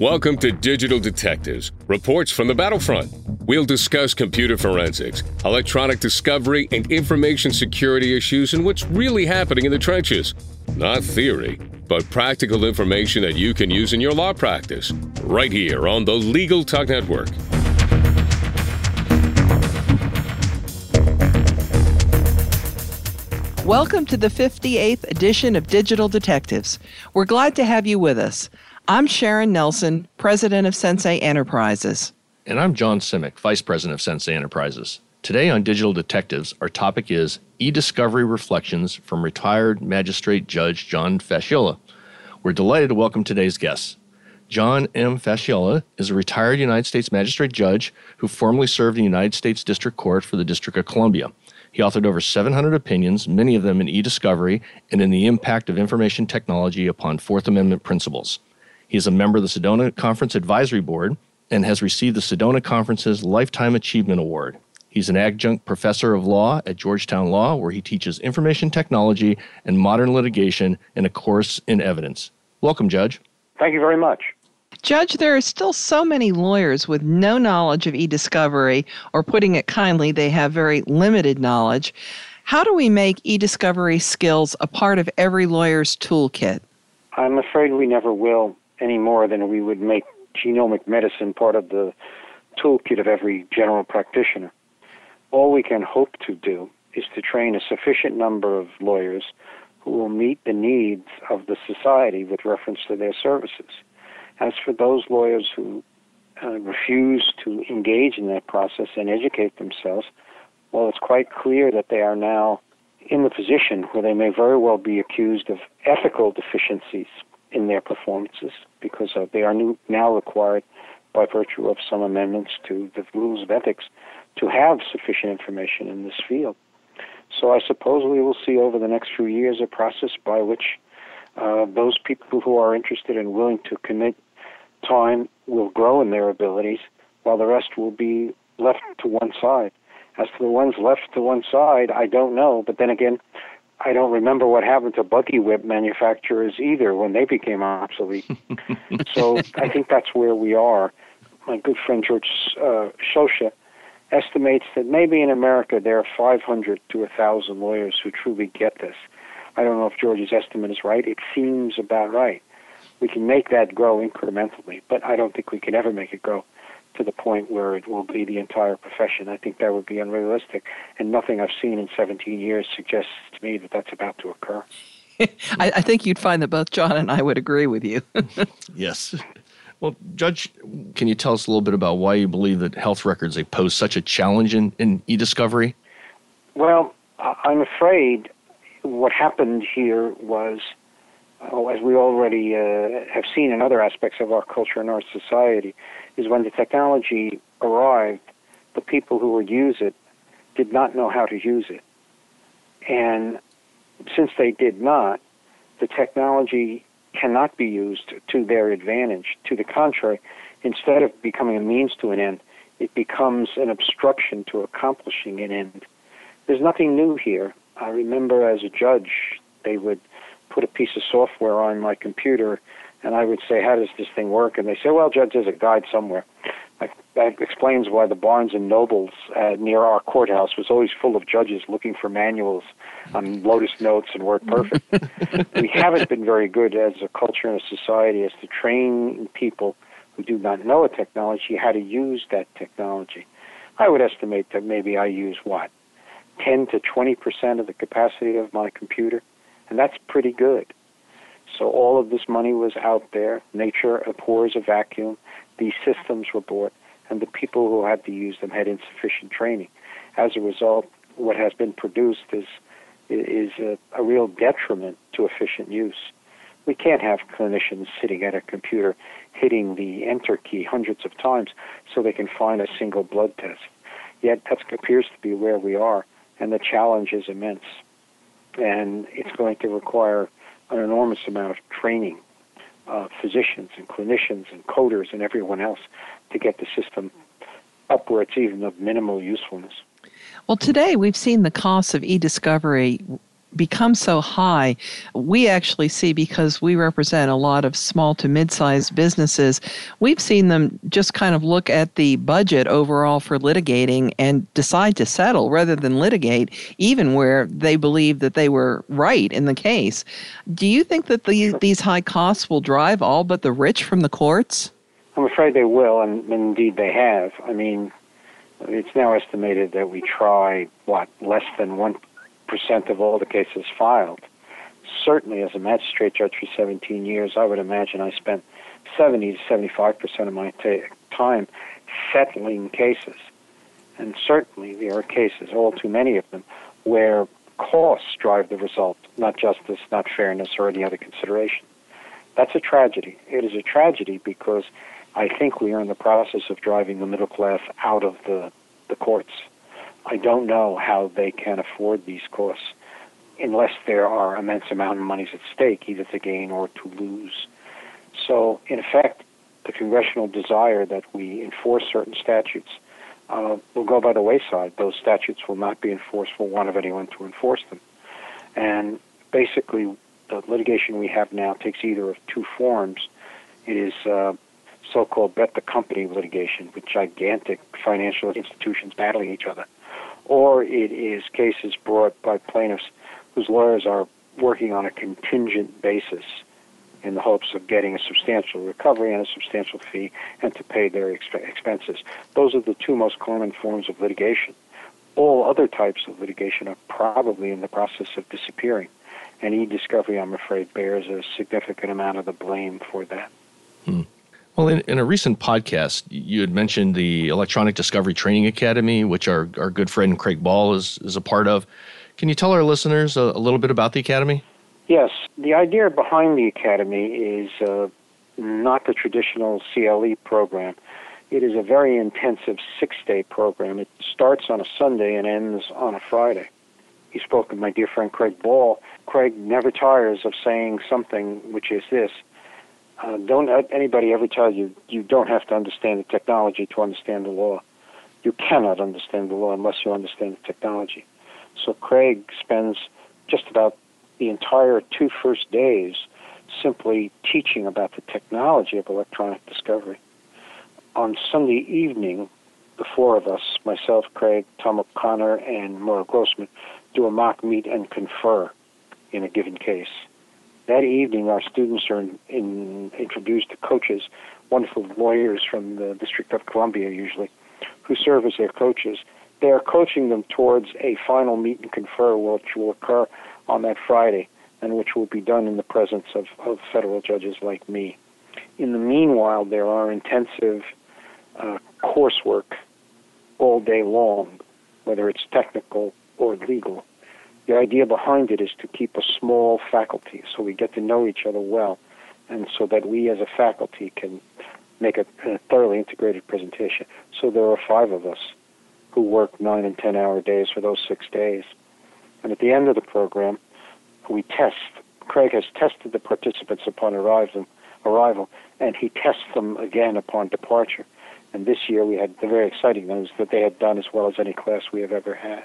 Welcome to Digital Detectives, reports from the battlefront. We'll discuss computer forensics, electronic discovery, and information security issues and what's really happening in the trenches. Not theory, but practical information that you can use in your law practice. Right here on the Legal Talk Network. Welcome to the 58th edition of Digital Detectives. We're glad to have you with us. I'm Sharon Nelson, president of Sensei Enterprises. And I'm John Simek, vice president of Sensei Enterprises. Today on Digital Detectives, our topic is e discovery reflections from retired magistrate judge John Facciola. We're delighted to welcome today's guests. John M. Facciola is a retired United States magistrate judge who formerly served in the United States District Court for the District of Columbia. He authored over 700 opinions, many of them in e discovery and in the impact of information technology upon Fourth Amendment principles. He is a member of the Sedona Conference Advisory Board and has received the Sedona Conference's Lifetime Achievement Award. He's an adjunct professor of law at Georgetown Law, where he teaches information technology and modern litigation in a course in evidence. Welcome, Judge. Thank you very much. Judge, there are still so many lawyers with no knowledge of e discovery, or putting it kindly, they have very limited knowledge. How do we make e discovery skills a part of every lawyer's toolkit? I'm afraid we never will any more than we would make genomic medicine part of the toolkit of every general practitioner. All we can hope to do is to train a sufficient number of lawyers who will meet the needs of the society with reference to their services. As for those lawyers who uh, refuse to engage in that process and educate themselves, well, it's quite clear that they are now in the position where they may very well be accused of ethical deficiencies in their performances because uh, they are new, now required by virtue of some amendments to the rules of ethics to have sufficient information in this field. So I suppose we will see over the next few years a process by which uh, those people who are interested and willing to commit time will grow in their abilities, while the rest will be left to one side. As to the ones left to one side, I don't know. But then again, I don't remember what happened to buggy whip manufacturers either when they became obsolete. so I think that's where we are. My good friend George uh, Socha estimates that maybe in America there are 500 to 1,000 lawyers who truly get this. I don't know if George's estimate is right. It seems about right. We can make that grow incrementally, but I don't think we can ever make it grow to the point where it will be the entire profession. I think that would be unrealistic, and nothing I've seen in 17 years suggests to me that that's about to occur. I, I, think you'd find that both John and I would agree with you. yes. Well, Judge, can you tell us a little bit about why you believe that health records they pose such a challenge in, in e-discovery? Well, I'm afraid what happened here was, oh, as we already uh, have seen in other aspects of our culture and our society, is when the technology arrived, the people who would use it did not know how to use it. And since they did not, the technology cannot be used to their advantage. To the contrary, instead of becoming a means to an end, it becomes an obstruction to accomplishing an end. There's nothing new here. I remember as a judge, they would put a piece of software on my computer and I would say, "How does this thing work?" And they say, "Well, Judge, there's a guide somewhere." Like, that explains why the Barnes and Nobles uh, near our courthouse was always full of judges looking for manuals on Lotus Notes and WordPerfect. we haven't been very good as a culture and a society as to train people who do not know a technology how to use that technology. I would estimate that maybe I use what 10 to 20 percent of the capacity of my computer, and that's pretty good. So all of this money was out there. Nature abhors a vacuum. These systems were bought, and the people who had to use them had insufficient training. As a result, what has been produced is is a, a real detriment to efficient use. We can't have clinicians sitting at a computer hitting the enter key hundreds of times so they can find a single blood test. Yet that appears to be where we are, and the challenge is immense. And it's going to require an enormous amount of training uh, physicians and clinicians and coders and everyone else to get the system up where it's even of minimal usefulness. Well, today we've seen the costs of e discovery become so high. We actually see, because we represent a lot of small to mid sized businesses, we've seen them just kind of look at the budget overall for litigating and decide to settle rather than litigate, even where they believe that they were right in the case. Do you think that the, these high costs will drive all but the rich from the courts? I'm afraid they will, and indeed they have. I mean, it's now estimated that we try, what, less than 1% of all the cases filed. Certainly, as a magistrate judge for 17 years, I would imagine I spent 70 to 75% of my t- time settling cases. And certainly, there are cases, all too many of them, where costs drive the result, not justice, not fairness, or any other consideration. That's a tragedy. It is a tragedy because I think we are in the process of driving the middle class out of the, the courts. I don't know how they can afford these costs unless there are immense amount of monies at stake, either to gain or to lose. So, in effect, the congressional desire that we enforce certain statutes uh, will go by the wayside. Those statutes will not be enforced for want of anyone to enforce them. And basically, the litigation we have now takes either of two forms. It is uh, so-called bet the company litigation with gigantic financial institutions battling each other, or it is cases brought by plaintiffs whose lawyers are working on a contingent basis in the hopes of getting a substantial recovery and a substantial fee and to pay their exp- expenses. Those are the two most common forms of litigation. All other types of litigation are probably in the process of disappearing. And e-discovery, I'm afraid, bears a significant amount of the blame for that. Hmm. Well, in, in, a recent podcast, you had mentioned the Electronic Discovery Training Academy, which our, our good friend Craig Ball is, is a part of. Can you tell our listeners a, a little bit about the Academy? Yes. The idea behind the Academy is uh, not the traditional CLE program. It is a very intensive six day program. It starts on a Sunday and ends on a Friday. You spoke of my dear friend Craig Ball. Craig never tires of saying something, which is this uh, don't let anybody ever tell you you don't have to understand the technology to understand the law. You cannot understand the law unless you understand the technology. So Craig spends just about the entire two first days simply teaching about the technology of electronic discovery. On Sunday evening, the four of us, myself, Craig, Tom O'Connor, and Maura Grossman, do a mock meet and confer in a given case. That evening, our students are in, in, introduced to coaches, wonderful lawyers from the District of Columbia usually, who serve as their coaches. They are coaching them towards a final meet and confer, which will occur on that Friday, and which will be done in the presence of, of federal judges like me. In the meanwhile, there are intensive uh, coursework all day long, whether it's technical or legal, the idea behind it is to keep a small faculty so we get to know each other well and so that we as a faculty can make a, a thoroughly integrated presentation. So there are five of us who work nine and ten hour days for those six days. And at the end of the program, we test. Craig has tested the participants upon arrival, arrival, and he tests them again upon departure. And this year we had the very exciting news that they had done as well as any class we have ever had.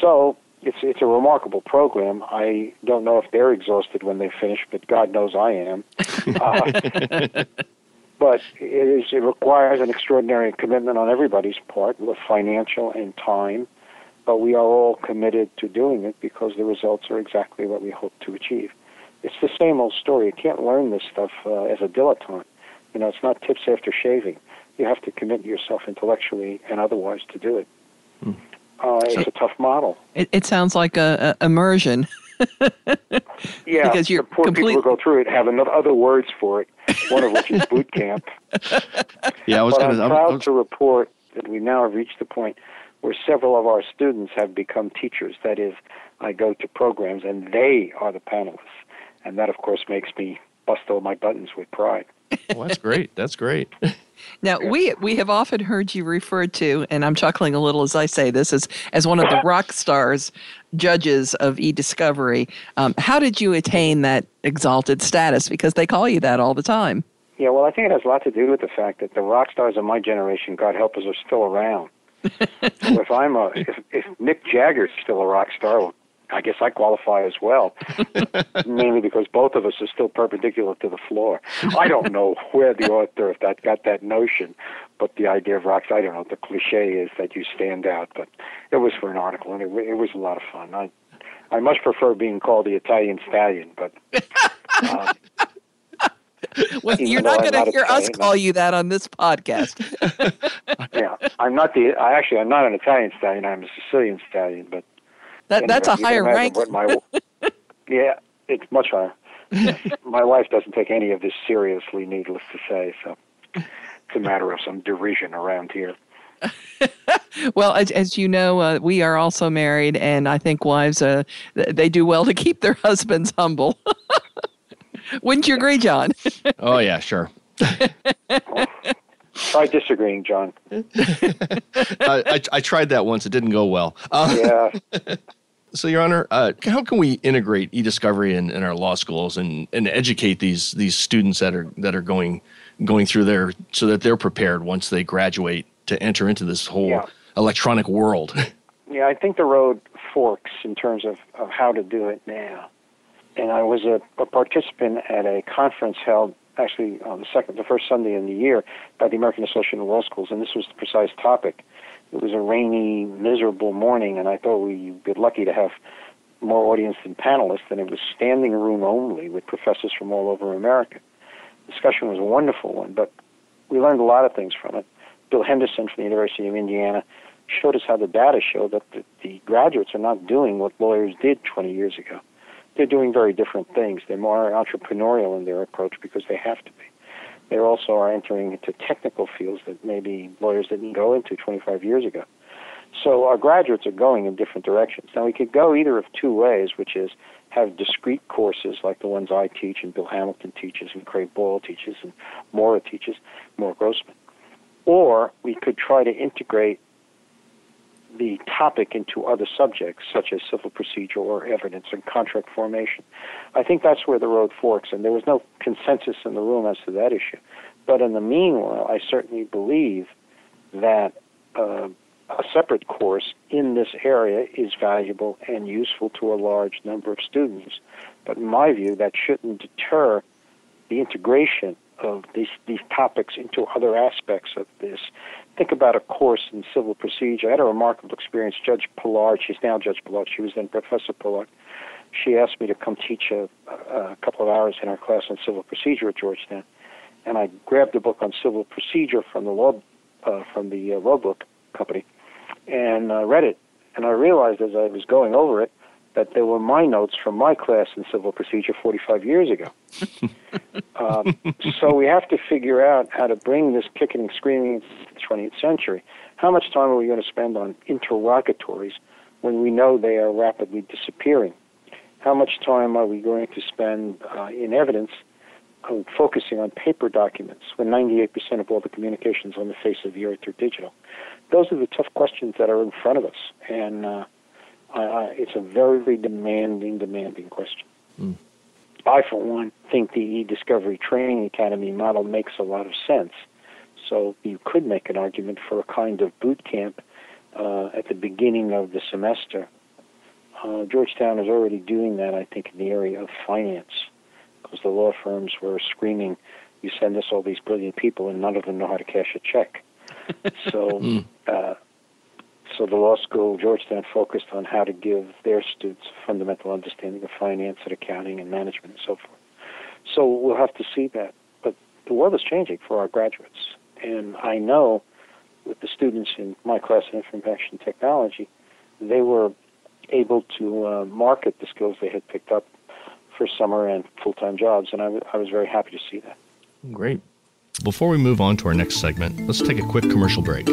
So it's it's a remarkable program. I don't know if they're exhausted when they finish, but God knows I am. Uh, but it is it requires an extraordinary commitment on everybody's part, with financial and time. But we are all committed to doing it because the results are exactly what we hope to achieve. It's the same old story. You can't learn this stuff uh, as a dilettante. You know, it's not tips after shaving. You have to commit yourself intellectually and otherwise to do it. Mm. Uh, it's a tough model. It, it sounds like a, a immersion. yeah, because you're the poor complete... people who go through it have another, other words for it. One of which is boot camp. Yeah, I was going to. I'm proud was... to report that we now have reached the point where several of our students have become teachers. That is, I go to programs and they are the panelists, and that of course makes me bust all my buttons with pride. well, that's great. That's great. Now we we have often heard you referred to, and I'm chuckling a little as I say this, as as one of the rock stars judges of e-discovery. Um, how did you attain that exalted status? Because they call you that all the time. Yeah, well, I think it has a lot to do with the fact that the rock stars of my generation, God help us, are still around. so if I'm a if, if Mick Jagger's still a rock star, well, I guess I qualify as well, mainly because both of us are still perpendicular to the floor. I don't know where the author of that got that notion, but the idea of rocks, I don't know. The cliche is that you stand out, but it was for an article, and it, it was a lot of fun. I I much prefer being called the Italian stallion, but. Um, well, you're not going to hear us call you that on this podcast. yeah, I'm not the. I actually, I'm not an Italian stallion. I'm a Sicilian stallion, but that that's a higher rank. My, yeah, it's much higher. my wife doesn't take any of this seriously, needless to say. So it's a matter of some derision around here. well, as, as, you know, uh, we are also married, and I think wives uh, they do well to keep their husbands humble. Wouldn't you agree, John? oh yeah, sure. Try disagreeing, John. I, I, I, tried that once. It didn't go well. Uh, yeah. So, Your Honor, uh, how can we integrate e-discovery in, in our law schools and, and educate these these students that are that are going going through there so that they're prepared once they graduate to enter into this whole yeah. electronic world? Yeah, I think the road forks in terms of, of how to do it now and I was a, a participant at a conference held actually on the second, the first Sunday in the year by the American Association of Law Schools, and this was the precise topic. It was a rainy, miserable morning, and I thought we'd be lucky to have more audience than panelists, and it was standing room only with professors from all over America. The discussion was a wonderful one, but we learned a lot of things from it. Bill Henderson from the University of Indiana showed us how the data show that the, the graduates are not doing what lawyers did 20 years ago they're doing very different things. They're more entrepreneurial in their approach because they have to be. They also are entering into technical fields that maybe lawyers didn't go into 25 years ago. So our graduates are going in different directions. Now we could go either of two ways, which is have discrete courses like the ones I teach and Bill Hamilton teaches and Craig Ball teaches and Maura teaches, Maura Grossman. Or we could try to integrate the topic into other subjects such as civil procedure or evidence and contract formation. I think that's where the road forks, and there was no consensus in the room as to that issue. But in the meanwhile, I certainly believe that uh, a separate course in this area is valuable and useful to a large number of students. But in my view, that shouldn't deter the integration of these, these topics into other aspects of this think about a course in civil procedure. I had a remarkable experience. Judge Pillard, she's now Judge Pillard, she was then Professor Pillard. She asked me to come teach a, a couple of hours in our class on civil procedure at Georgetown. And I grabbed a book on civil procedure from the law, uh, from the uh, law book company and uh, read it. And I realized as I was going over it that there were my notes from my class in civil procedure 45 years ago. um, so we have to figure out how to bring this kicking and screaming into the 20th century. How much time are we going to spend on interrogatories when we know they are rapidly disappearing? How much time are we going to spend uh, in evidence uh, focusing on paper documents when 98% of all the communications on the face of the earth are digital? Those are the tough questions that are in front of us. And uh, uh, it's a very demanding, demanding question. Mm. I, for one, think the e-discovery training academy model makes a lot of sense. So you could make an argument for a kind of boot camp uh, at the beginning of the semester. Uh, Georgetown is already doing that, I think, in the area of finance, because the law firms were screaming, "You send us all these brilliant people, and none of them know how to cash a check." so mm. uh, so the law school, Georgetown, focused on how to give their students a fundamental understanding of finance and accounting and management and so forth. So we'll have to see that. But the world is changing for our graduates. And I know with the students in my class in information technology, they were able to uh, market the skills they had picked up for summer and full-time jobs, and I, w- I was very happy to see that. Great. Before we move on to our next segment, let's take a quick commercial break.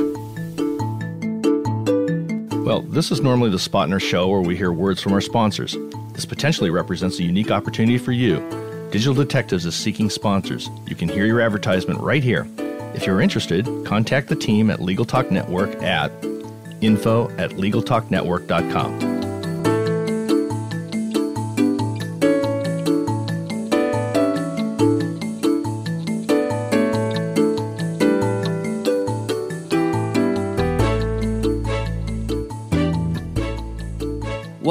Well, this is normally the spot in our show where we hear words from our sponsors. This potentially represents a unique opportunity for you. Digital Detectives is seeking sponsors. You can hear your advertisement right here. If you're interested, contact the team at Legal Talk Network at info at LegalTalkNetwork.com.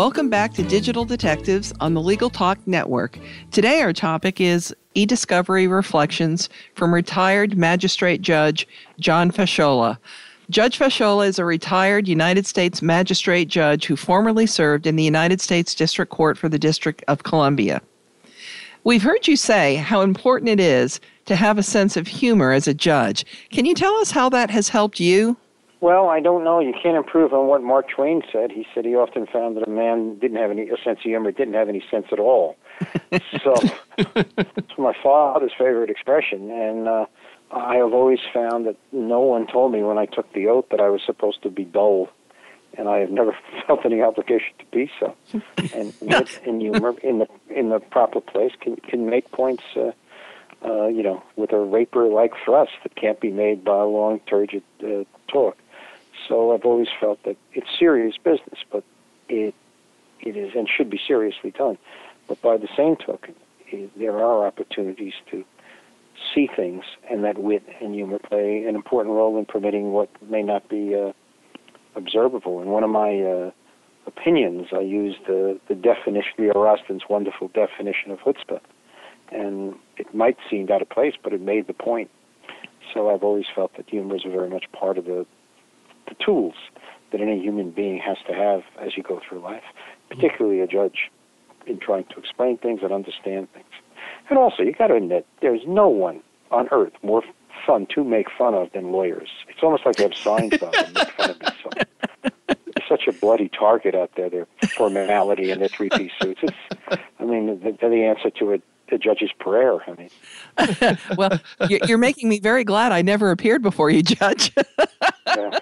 Welcome back to Digital Detectives on the Legal Talk Network. Today, our topic is e discovery reflections from retired magistrate judge John Facciola. Judge Facciola is a retired United States magistrate judge who formerly served in the United States District Court for the District of Columbia. We've heard you say how important it is to have a sense of humor as a judge. Can you tell us how that has helped you? Well, I don't know. You can't improve on what Mark Twain said. He said he often found that a man didn't have any a sense of humor, didn't have any sense at all. so it's my father's favorite expression, and uh, I have always found that no one told me when I took the oath that I was supposed to be dull, and I have never felt any obligation to be so. And wit and humor in the in the proper place can can make points. Uh, uh, you know, with a rapier-like thrust that can't be made by a long, turgid uh, talk. So I've always felt that it's serious business, but it it is and should be seriously done. But by the same token, it, there are opportunities to see things, and that wit and humor play an important role in permitting what may not be uh, observable. In one of my uh, opinions, I used the, the definition, the Rosten's wonderful definition of chutzpah. And it might seem out of place, but it made the point. So I've always felt that humor is very much part of the the tools that any human being has to have as you go through life, particularly a judge in trying to explain things and understand things. And also, you got to admit, there's no one on earth more fun to make fun of than lawyers. It's almost like they have signs up them make fun of themselves. Such a bloody target out there. Their formality and their three-piece suits. It's, I mean, they're the answer to a the judge's prayer. I mean, well, you're making me very glad I never appeared before you, Judge. yeah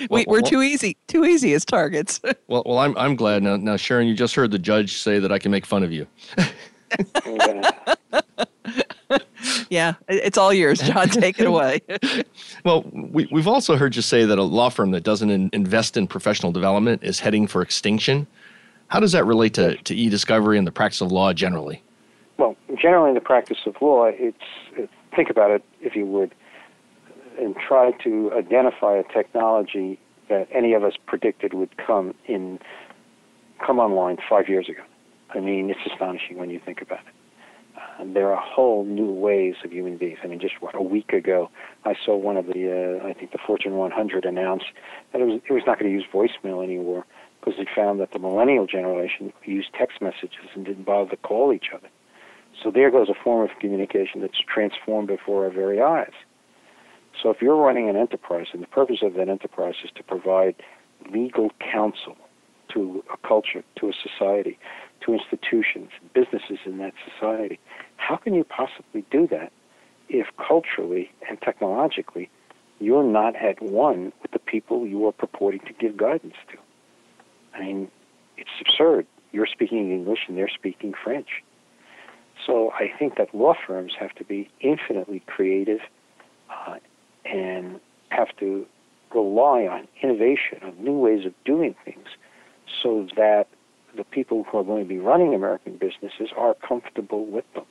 we, are too easy, too easy as targets. well, well, I'm I'm glad now. Now, Sharon, you just heard the judge say that I can make fun of you. yeah, it's all yours, John. Take it away. well, we, we've also heard you say that a law firm that doesn't in, invest in professional development is heading for extinction. How does that relate to, to e-discovery and the practice of law generally? Well, generally in the practice of law, it's think about it, if you would and try to identify a technology that any of us predicted would come in come online five years ago. I mean, it's astonishing when you think about it. Uh, there are whole new ways of human beings. I mean, just what a week ago, I saw one of the uh, I think the Fortune 100 announce that it was it was not going to use voicemail anymore because it found that the millennial generation used text messages and didn't bother to call each other. So there goes a form of communication that's transformed before our very eyes. So if you're running an enterprise, and the purpose of that enterprise is to provide legal counsel to a culture, to a society, to institutions, businesses in that society, how can you possibly do that if culturally and technologically you're not at one with the people you are purporting to give guidance to? I mean, it's absurd. You're speaking English and they're speaking French. So I think that law firms have to be infinitely creative uh, and have to rely on innovation, on new ways of doing things, so that the people who are going to be running American businesses are comfortable with them.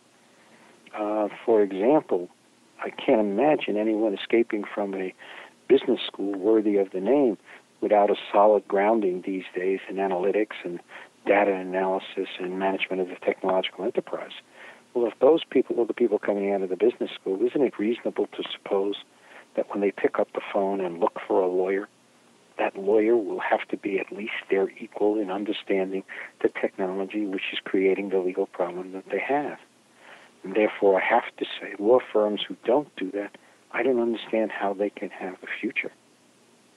Uh, for example, I can't imagine anyone escaping from a business school worthy of the name without a solid grounding these days in analytics and data analysis and management of the technological enterprise. Well, if those people are the people coming out of the business school, isn't it reasonable to suppose that when they pick up the phone and look for a lawyer, that lawyer will have to be at least their equal in understanding the technology which is creating the legal problem that they have. And therefore, I have to say, law firms who don't do that, I don't understand how they can have a future.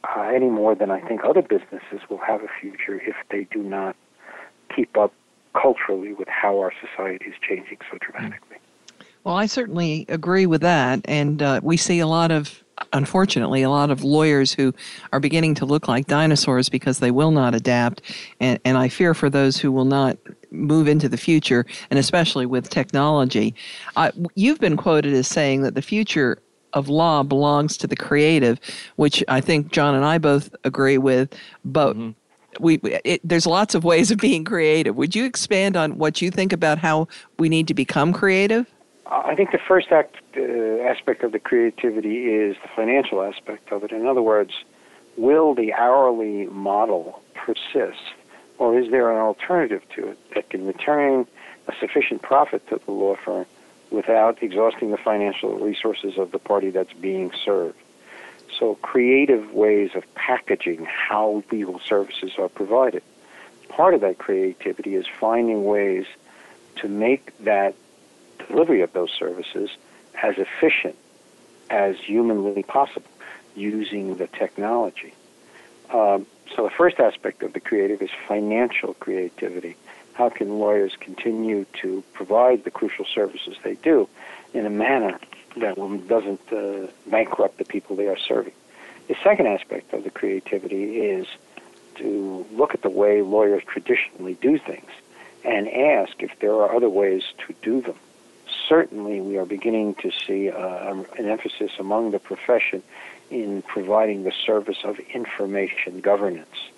Uh, any more than I think other businesses will have a future if they do not keep up culturally with how our society is changing so dramatically. Well, I certainly agree with that. And uh, we see a lot of unfortunately, a lot of lawyers who are beginning to look like dinosaurs because they will not adapt. And, and I fear for those who will not move into the future, and especially with technology. Uh, you've been quoted as saying that the future of law belongs to the creative, which I think John and I both agree with. But mm-hmm. we, it, there's lots of ways of being creative. Would you expand on what you think about how we need to become creative? I think the first act, aspect of the creativity is the financial aspect of it. In other words, will the hourly model persist Or is there an alternative to it that can return a sufficient profit to the law firm without exhausting the financial resources of the party that's being served? So, creative ways of packaging how legal services are provided. Part of that creativity is finding ways to make that delivery of those services as efficient as humanly possible using the technology. Um, so the first aspect of the creative is financial creativity. How can lawyers continue to provide the crucial services they do in a manner that doesn't uh, bankrupt the people they are serving? The second aspect of the creativity is to look at the way lawyers traditionally do things and ask if there are other ways to do them. Certainly, we are beginning to see uh, an emphasis among the profession in providing the service of information governance.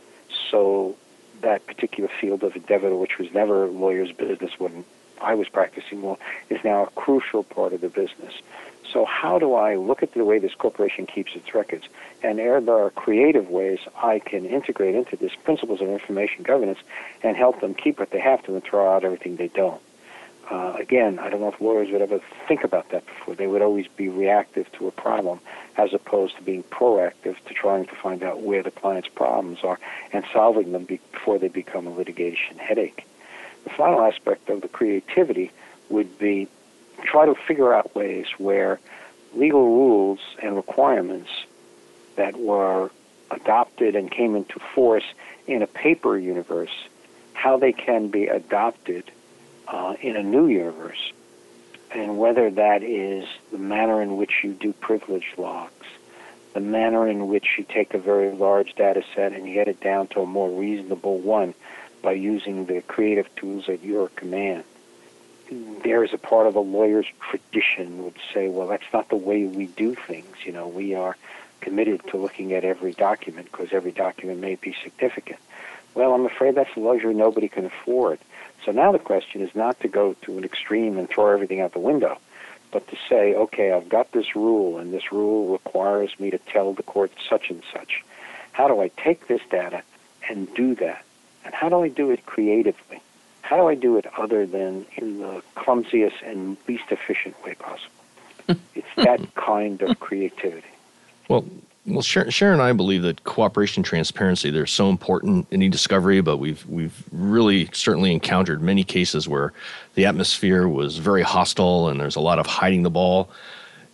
So, that particular field of endeavor, which was never a lawyers' business when I was practicing law, is now a crucial part of the business. So, how do I look at the way this corporation keeps its records? And there are creative ways I can integrate into this principles of information governance and help them keep what they have to and throw out everything they don't. Uh, again, I don't know if lawyers would ever think about that before. They would always be reactive to a problem as opposed to being proactive to trying to find out where the client's problems are and solving them before they become a litigation headache. The final aspect of the creativity would be try to figure out ways where legal rules and requirements that were adopted and came into force in a paper universe, how they can be adopted uh, in a new universe, and whether that is the manner in which you do privilege logs, the manner in which you take a very large data set and get it down to a more reasonable one by using the creative tools at your command. There is a part of a lawyer's tradition would say, well, that's not the way we do things. You know, we are committed to looking at every document because every document may be significant. Well, I'm afraid that's a luxury nobody can afford. So now the question is not to go to an extreme and throw everything out the window, but to say, okay, I've got this rule, and this rule requires me to tell the court such and such. How do I take this data and do that? And how do I do it creatively? How do I do it other than in the clumsiest and least efficient way possible? it's that kind of creativity. Well, well, Sharon and I believe that cooperation, and transparency, they're so important in e-discovery, but we've we've really certainly encountered many cases where the atmosphere was very hostile and there's a lot of hiding the ball.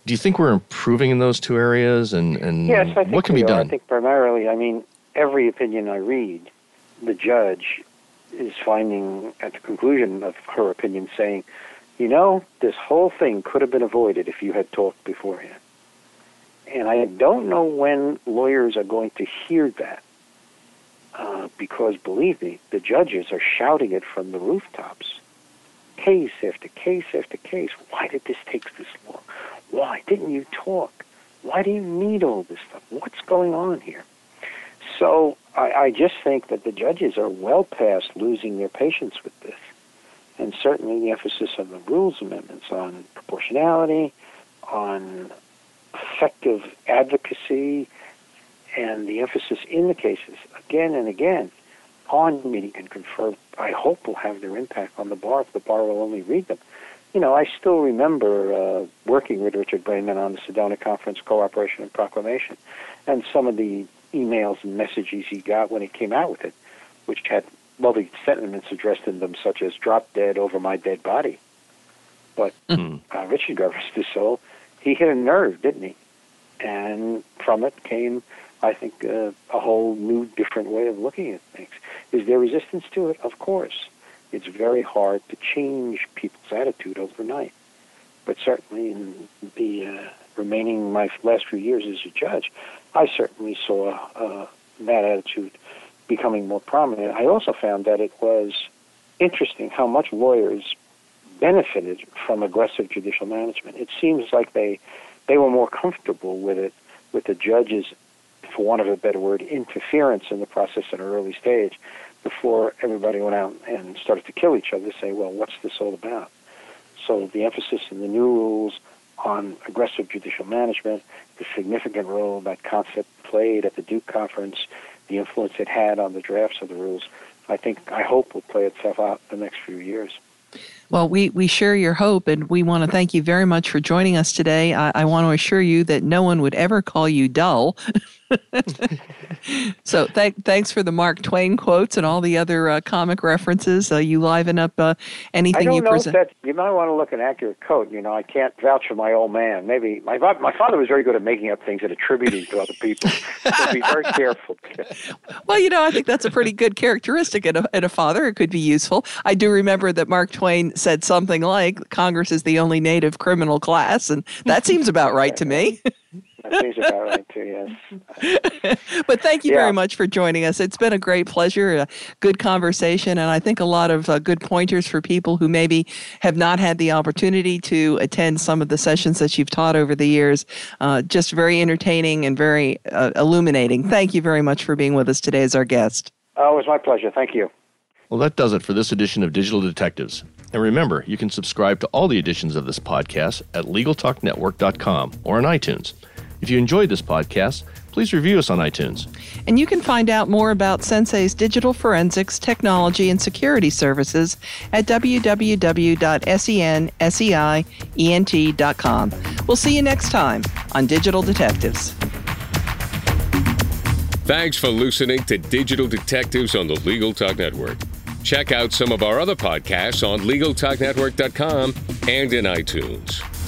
Do you think we're improving in those two areas, and, and yes, what can be are. done? I think primarily, I mean, every opinion I read, the judge is finding at the conclusion of her opinion saying, you know, this whole thing could have been avoided if you had talked beforehand. And I don't know when lawyers are going to hear that. Uh, because believe me, the judges are shouting it from the rooftops. Case after case after case. Why did this take this long? Why didn't you talk? Why do you need all this stuff? What's going on here? So I, I just think that the judges are well past losing their patience with this. And certainly the emphasis of the rules amendments on proportionality, on effective advocacy and the emphasis in the cases again and again on meeting and confer, I hope will have their impact on the bar if the bar will only read them. You know, I still remember uh, working with Richard Braman on the Sedona Conference Cooperation and Proclamation and some of the emails and messages he got when he came out with it, which had lovely sentiments addressed in them, such as drop dead over my dead body. But mm-hmm. uh, Richard, his soul, he hit a nerve, didn't he? And from it came, I think, uh, a whole new, different way of looking at things. Is there resistance to it? Of course. It's very hard to change people's attitude overnight. But certainly in the uh, remaining my last few years as a judge, I certainly saw uh, that attitude becoming more prominent. I also found that it was interesting how much lawyers benefited from aggressive judicial management. It seems like they they were more comfortable with it, with the judges, for want of a better word, interference in the process at an early stage, before everybody went out and started to kill each other. Say, well, what's this all about? So the emphasis in the new rules on aggressive judicial management, the significant role that concept played at the Duke conference, the influence it had on the drafts of the rules, I think, I hope, will play itself out the next few years. Well, we, we share your hope, and we want to thank you very much for joining us today. I, I want to assure you that no one would ever call you dull. so th- thanks for the Mark Twain quotes and all the other uh, comic references. Uh, you liven up uh, anything I you present. you might want to look an accurate quote. You know, I can't vouch for my old man. Maybe my my father was very good at making up things and attributing to other people. so be very careful. Well, you know, I think that's a pretty good characteristic in a, in a father. It could be useful. I do remember that Mark Twain said something like, Congress is the only native criminal class, and that seems about right to me. That seems about right too. Yes. but thank you Yeah. very much for joining us. It's been a great pleasure, a good conversation, and I think a lot of uh, good pointers for people who maybe have not had the opportunity to attend some of the sessions that you've taught over the years. Uh, just very entertaining and very uh, illuminating. Thank you very much for being with us today as our guest. Oh, it was my pleasure. Thank you. Well, that does it for this edition of Digital Detectives. And remember, you can subscribe to all the editions of this podcast at LegalTalkNetwork.com or on iTunes. If you enjoyed this podcast, please review us on iTunes. And you can find out more about Sensei's digital forensics, technology, and security services at www.senseient.com. We'll see you next time on Digital Detectives. Thanks for listening to Digital Detectives on the Legal Talk Network. Check out some of our other podcasts on LegalTalkNetwork.com and in iTunes.